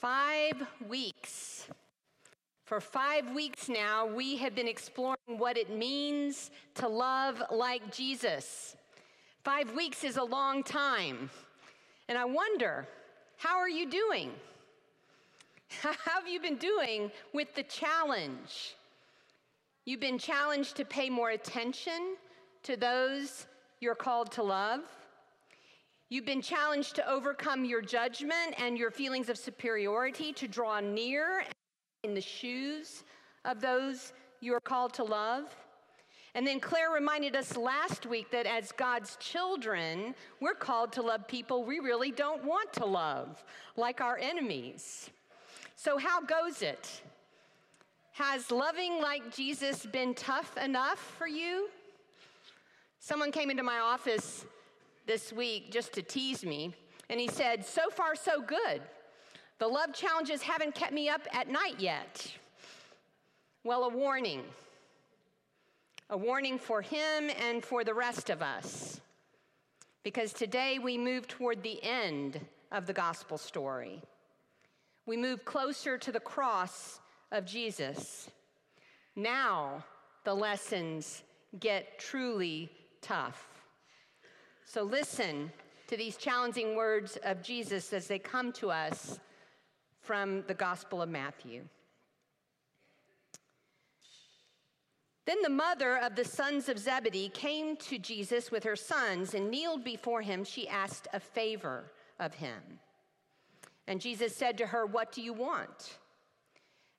Five weeks. For five weeks now, we have been exploring what it means to love like Jesus. Five weeks is a long time. And I wonder, how are you doing? How have you been doing with the challenge? You've been challenged to pay more attention to those you're called to love. You've been challenged to overcome your judgment and your feelings of superiority, to draw near in the shoes of those you are called to love. And then Claire reminded us last week that as God's children, we're called to love people we really don't want to love, like our enemies. So, how goes it? Has loving like Jesus been tough enough for you? Someone came into my office this week just to tease me. And he said, So far, so good. The love challenges haven't kept me up at night yet. Well, a warning. A warning for him and for the rest of us. Because today we move toward the end of the gospel story. We move closer to the cross of Jesus. Now the lessons get truly tough. So listen to these challenging words of Jesus as they come to us from the Gospel of Matthew. Then the mother of the sons of Zebedee came to Jesus with her sons and kneeled before him. She asked a favor of him. And Jesus said to her, What do you want?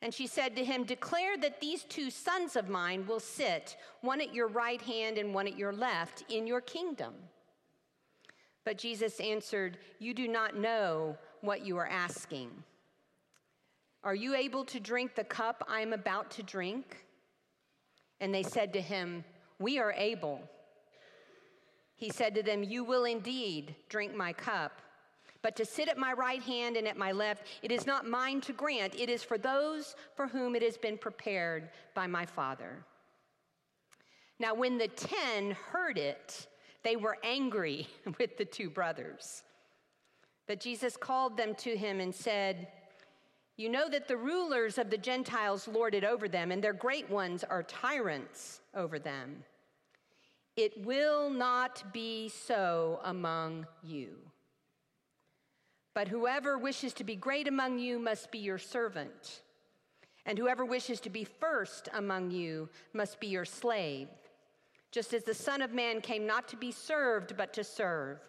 And she said to him, Declare that these two sons of mine will sit, one at your right hand and one at your left, in your kingdom. But Jesus answered, You do not know what you are asking. Are you able to drink the cup I am about to drink? And they said to him, We are able. He said to them, You will indeed drink my cup. But to sit at my right hand and at my left, it is not mine to grant. It is for those for whom it has been prepared by my Father. Now, when the ten heard it, they were angry with the two brothers. But Jesus called them to him and said, You know that the rulers of the Gentiles lord it over them, and their great ones are tyrants over them. It will not be so among you. But whoever wishes to be great among you must be your servant, and whoever wishes to be first among you must be your slave just as the Son of Man came not to be served, but to serve,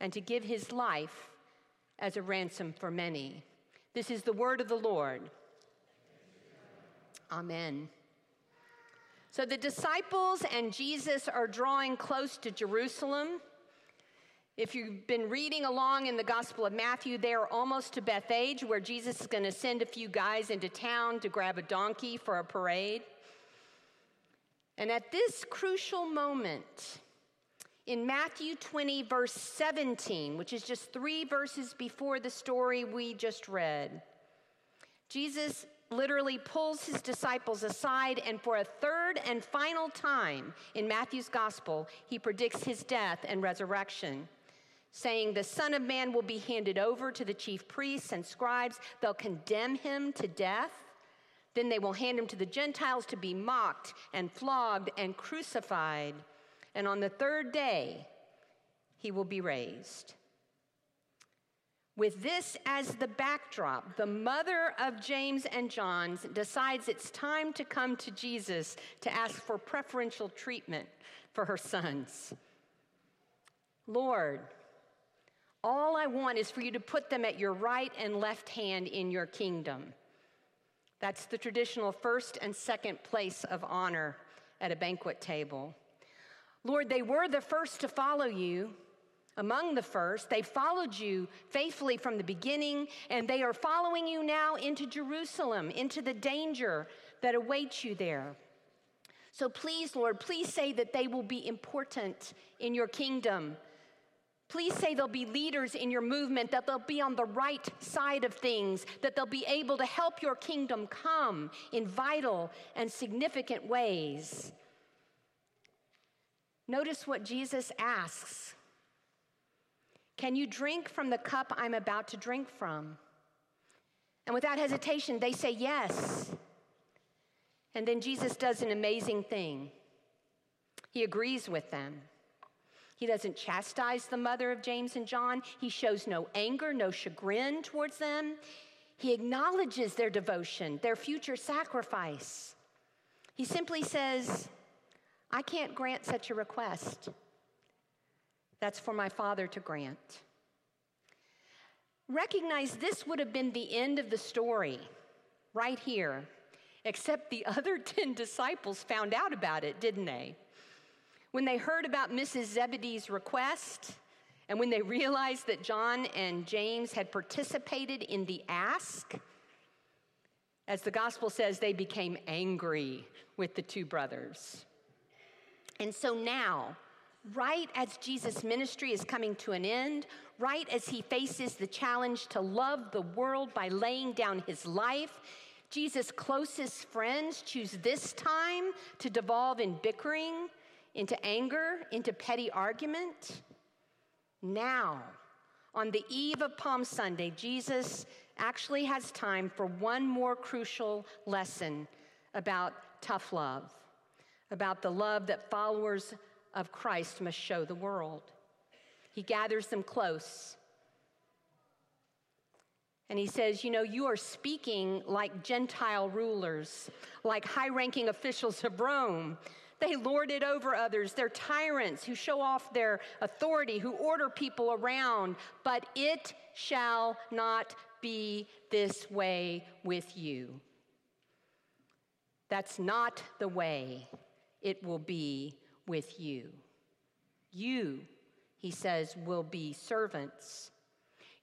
and to give his life as a ransom for many. This is the word of the Lord. Amen. So the disciples and Jesus are drawing close to Jerusalem. If you've been reading along in the Gospel of Matthew, they are almost to Bethphage, where Jesus is going to send a few guys into town to grab a donkey for a parade. And at this crucial moment, in Matthew 20, verse 17, which is just three verses before the story we just read, Jesus literally pulls his disciples aside, and for a third and final time in Matthew's gospel, he predicts his death and resurrection, saying, The Son of Man will be handed over to the chief priests and scribes. They'll condemn him to death then they will hand him to the Gentiles to be mocked and flogged and crucified. And on the third day, he will be raised. With this as the backdrop, the mother of James and John decides it's time to come to Jesus to ask for preferential treatment for her sons. Lord, all I want is for you to put them at your right and left hand in your kingdom. That's the traditional first and second place of honor at a banquet table. Lord, they were the first to follow you, among the first. They followed you faithfully from the beginning, and they are following you now into Jerusalem, into the danger that awaits you there. So please, Lord, please say that they will be important in your kingdom Please say they'll be leaders in your movement, that they'll be on the right side of things, that they'll be able to help your kingdom come in vital and significant ways. Notice what Jesus asks Can you drink from the cup I'm about to drink from? And without hesitation, they say yes. And then Jesus does an amazing thing. He agrees with them. He doesn't chastise the mother of James and John. He shows no anger, no chagrin towards them. He acknowledges their devotion, their future sacrifice. He simply says, I can't grant such a request. That's for my Father to grant. Recognize this would have been the end of the story right here, except the other 10 disciples found out about it, didn't they? When they heard about Mrs. Zebedee's request, and when they realized that John and James had participated in the ask, as the gospel says, they became angry with the two brothers. And so now, right as Jesus' ministry is coming to an end, right as he faces the challenge to love the world by laying down his life, Jesus' closest friends choose this time to devolve in bickering, into anger, into petty argument. Now, on the eve of Palm Sunday, Jesus actually has time for one more crucial lesson about tough love, about the love that followers of Christ must show the world. He gathers them close. And he says, You know, you are speaking like Gentile rulers, like high ranking officials of Rome. They lord it over others. They're tyrants who show off their authority, who order people around. But it shall not be this way with you. That's not the way it will be with you. You, he says, will be servants.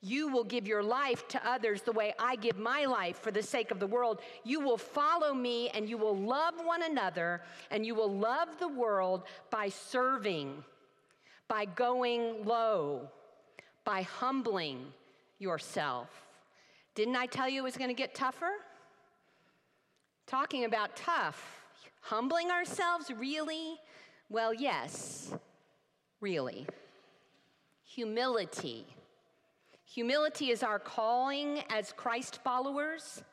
You will give your life to others the way I give my life for the sake of the world. You will follow me and you will love one another and you will love the world by serving, by going low, by humbling yourself. Didn't I tell you it was going to get tougher? Talking about tough, humbling ourselves, really? Well, yes, really. Humility. Humility is our calling as Christ followers.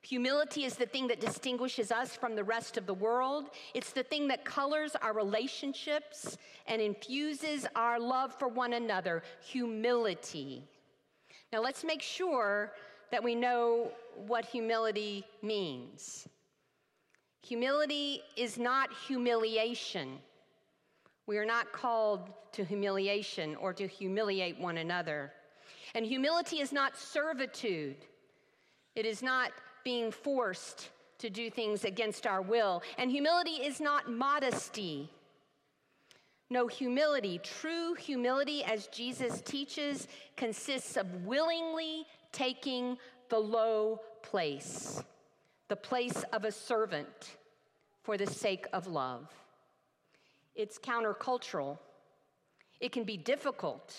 Humility is the thing that distinguishes us from the rest of the world. It's the thing that colors our relationships and infuses our love for one another. Humility. Now, let's make sure that we know what humility means. Humility is not humiliation. We are not called to humiliation or to humiliate one another. And humility is not servitude, it is not being forced to do things against our will. And humility is not modesty. No, humility, true humility, as Jesus teaches, consists of willingly taking the low place, the place of a servant for the sake of love. It's countercultural. It can be difficult,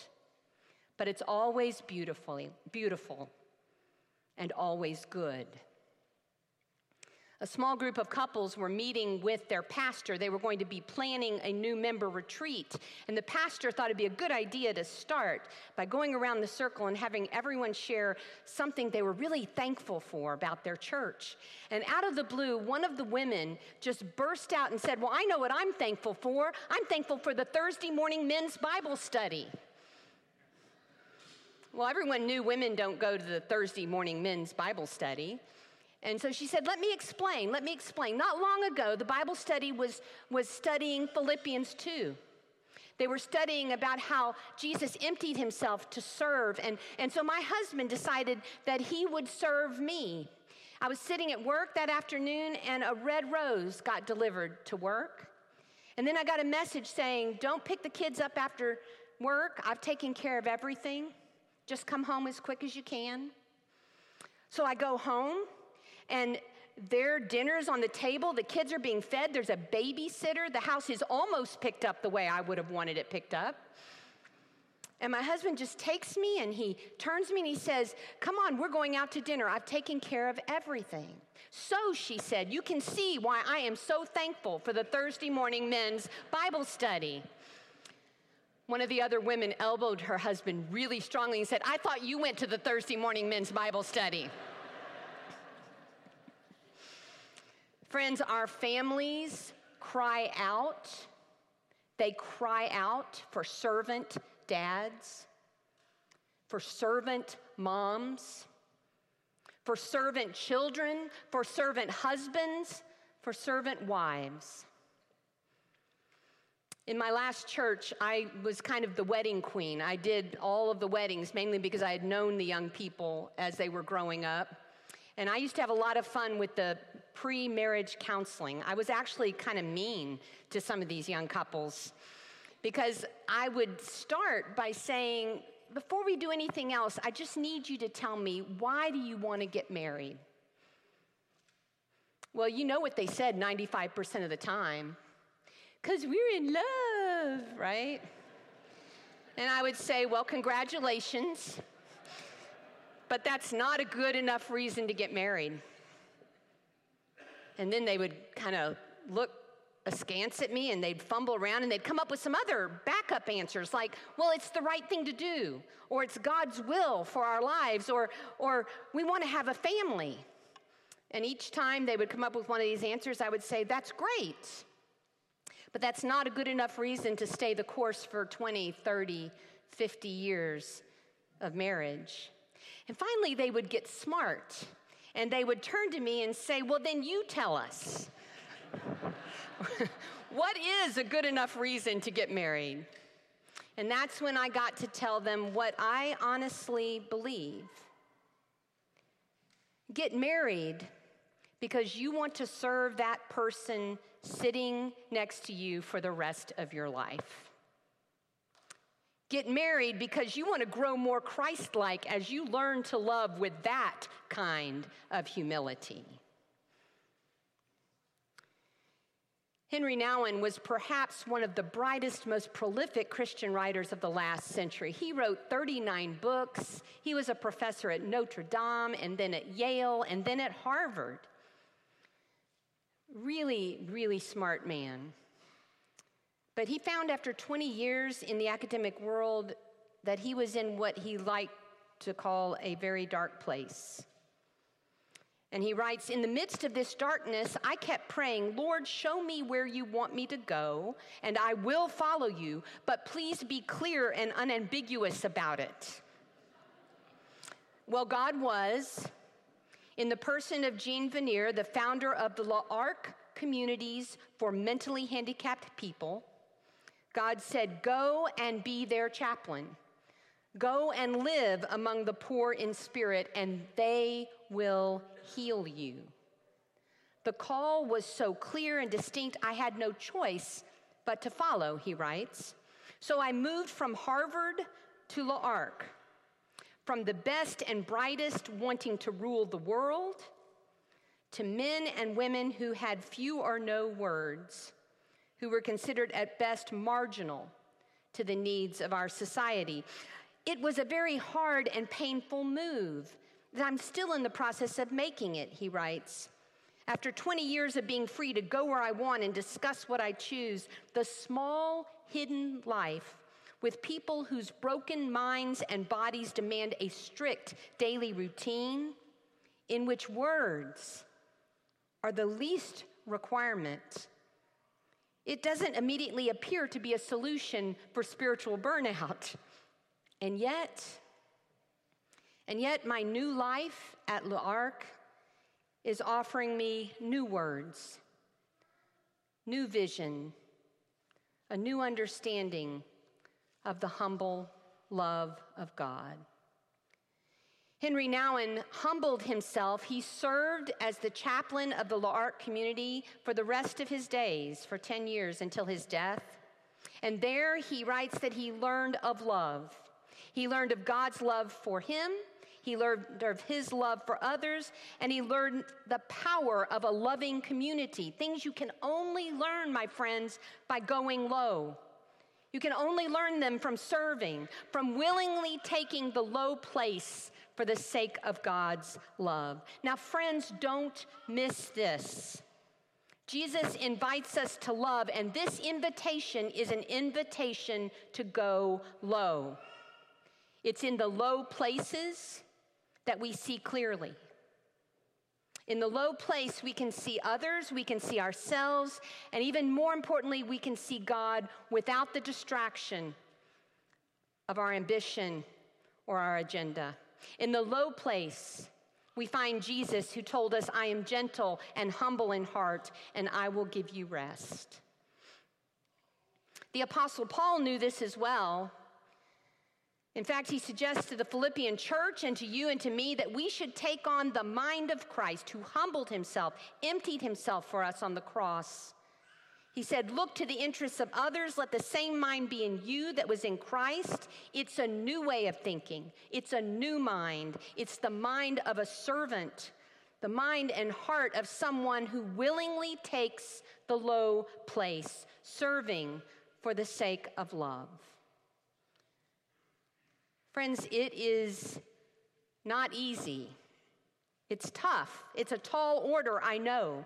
but it's always beautifully, beautiful and always good. A small group of couples were meeting with their pastor. They were going to be planning a new member retreat. And the pastor thought it'd be a good idea to start by going around the circle and having everyone share something they were really thankful for about their church. And out of the blue, one of the women just burst out and said, Well, I know what I'm thankful for. I'm thankful for the Thursday morning men's Bible study. Well, everyone knew women don't go to the Thursday morning men's Bible study. And so she said, Let me explain, let me explain. Not long ago, the Bible study was, was studying Philippians 2. They were studying about how Jesus emptied himself to serve. And, and so my husband decided that he would serve me. I was sitting at work that afternoon, and a red rose got delivered to work. And then I got a message saying, Don't pick the kids up after work. I've taken care of everything. Just come home as quick as you can. So I go home and their dinner's on the table, the kids are being fed, there's a babysitter, the house is almost picked up the way I would have wanted it picked up. And my husband just takes me and he turns me and he says, Come on, we're going out to dinner. I've taken care of everything. So, she said, you can see why I am so thankful for the Thursday morning men's Bible study. One of the other women elbowed her husband really strongly and said, I thought you went to the Thursday morning men's Bible study. Friends, our families cry out. They cry out for servant dads, for servant moms, for servant children, for servant husbands, for servant wives. In my last church, I was kind of the wedding queen. I did all of the weddings, mainly because I had known the young people as they were growing up. And I used to have a lot of fun with the pre marriage counseling. I was actually kind of mean to some of these young couples because I would start by saying, before we do anything else, I just need you to tell me why do you want to get married? Well, you know what they said 95% of the time because we're in love, right? And I would say, well, congratulations, but that's not a good enough reason to get married. And then they would kind of look askance at me and they'd fumble around and they'd come up with some other backup answers like, well, it's the right thing to do, or it's God's will for our lives, or, or we want to have a family. And each time they would come up with one of these answers, I would say, that's great. But that's not a good enough reason to stay the course for 20, 30, 50 years of marriage. And finally, they would get smart and they would turn to me and say, Well, then you tell us. what is a good enough reason to get married? And that's when I got to tell them what I honestly believe. Get married because you want to serve that person sitting next to you for the rest of your life. Get married because you want to grow more Christ like as you learn to love with that kind of humility. Henry Nouwen was perhaps one of the brightest, most prolific Christian writers of the last century. He wrote 39 books. He was a professor at Notre Dame and then at Yale and then at Harvard. Really, really smart man. But he found after 20 years in the academic world that he was in what he liked to call a very dark place. And he writes, In the midst of this darkness, I kept praying, Lord, show me where you want me to go, and I will follow you, but please be clear and unambiguous about it. Well, God was, in the person of Jean Vanier, the founder of the L'Arche Communities for Mentally Handicapped People, God said, Go and be their chaplain. Go and live among the poor in spirit, and they will heal you. The call was so clear and distinct, I had no choice but to follow, he writes. So I moved from Harvard to L'Arche from the best and brightest wanting to rule the world to men and women who had few or no words, who were considered at best marginal to the needs of our society. It was a very hard and painful move that I'm still in the process of making it, he writes. After 20 years of being free to go where I want and discuss what I choose, the small, hidden life with people whose broken minds and bodies demand a strict daily routine in which words are the least requirement. It doesn't immediately appear to be a solution for spiritual burnout. And yet, and yet, my new life at L'Arche is offering me new words, new vision, a new understanding of the humble love of God. Henry Nouwen humbled himself. He served as the chaplain of the L'Arche community for the rest of his days, for 10 years until his death. And there he writes that he learned of love. He learned of God's love for him, he learned of his love for others, and he learned the power of a loving community. Things you can only learn, my friends, by going low. You can only learn them from serving, from willingly taking the low place for the sake of God's love. Now, friends, don't miss this. Jesus invites us to love, and this invitation is an invitation to go low. It's in the low places that we see clearly. In the low place, we can see others, we can see ourselves, and even more importantly, we can see God without the distraction of our ambition or our agenda. In the low place, we find Jesus who told us, I am gentle and humble in heart, and I will give you rest. The Apostle Paul knew this as well. In fact, he suggests to the Philippian church and to you and to me that we should take on the mind of Christ who humbled himself, emptied himself for us on the cross. He said, Look to the interests of others. Let the same mind be in you that was in Christ. It's a new way of thinking, it's a new mind. It's the mind of a servant, the mind and heart of someone who willingly takes the low place, serving for the sake of love. Friends, it is not easy. It's tough. It's a tall order, I know.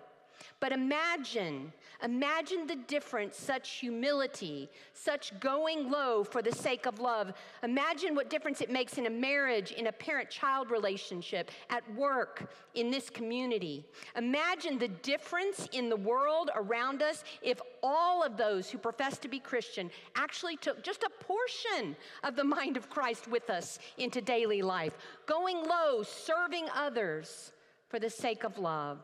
But imagine, imagine the difference such humility, such going low for the sake of love. Imagine what difference it makes in a marriage, in a parent child relationship, at work, in this community. Imagine the difference in the world around us if all of those who profess to be Christian actually took just a portion of the mind of Christ with us into daily life, going low, serving others for the sake of love.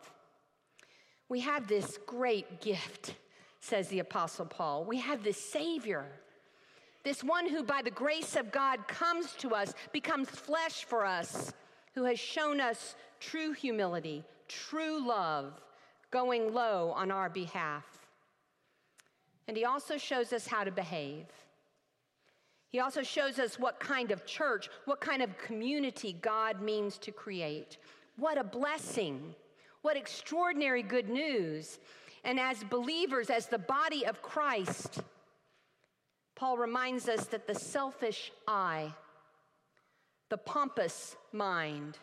We have this great gift, says the Apostle Paul. We have this Savior, this one who, by the grace of God, comes to us, becomes flesh for us, who has shown us true humility, true love, going low on our behalf. And He also shows us how to behave. He also shows us what kind of church, what kind of community God means to create. What a blessing what extraordinary good news. And as believers, as the body of Christ, Paul reminds us that the selfish eye, the pompous mind,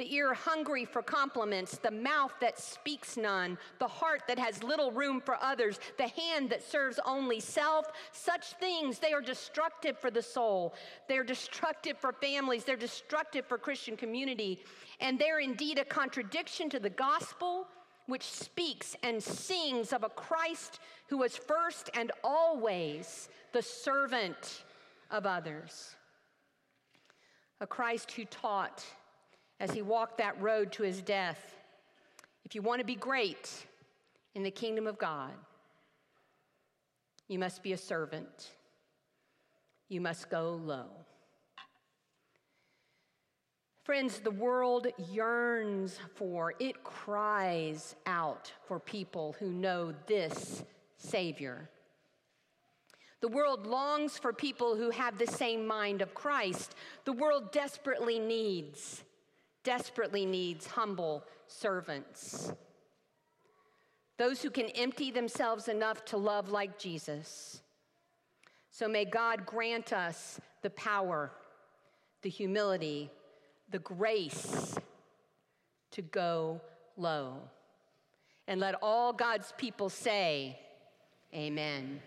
the ear hungry for compliments, the mouth that speaks none, the heart that has little room for others, the hand that serves only self. Such things, they are destructive for the soul. They're destructive for families. They're destructive for Christian community. And they're indeed a contradiction to the gospel, which speaks and sings of a Christ who was first and always the servant of others. A Christ who taught as he walked that road to his death. If you want to be great in the kingdom of God, you must be a servant. You must go low. Friends, the world yearns for, it cries out for people who know this Savior. The world longs for people who have the same mind of Christ. The world desperately needs desperately needs humble servants. Those who can empty themselves enough to love like Jesus. So may God grant us the power, the humility, the grace to go low. And let all God's people say, Amen.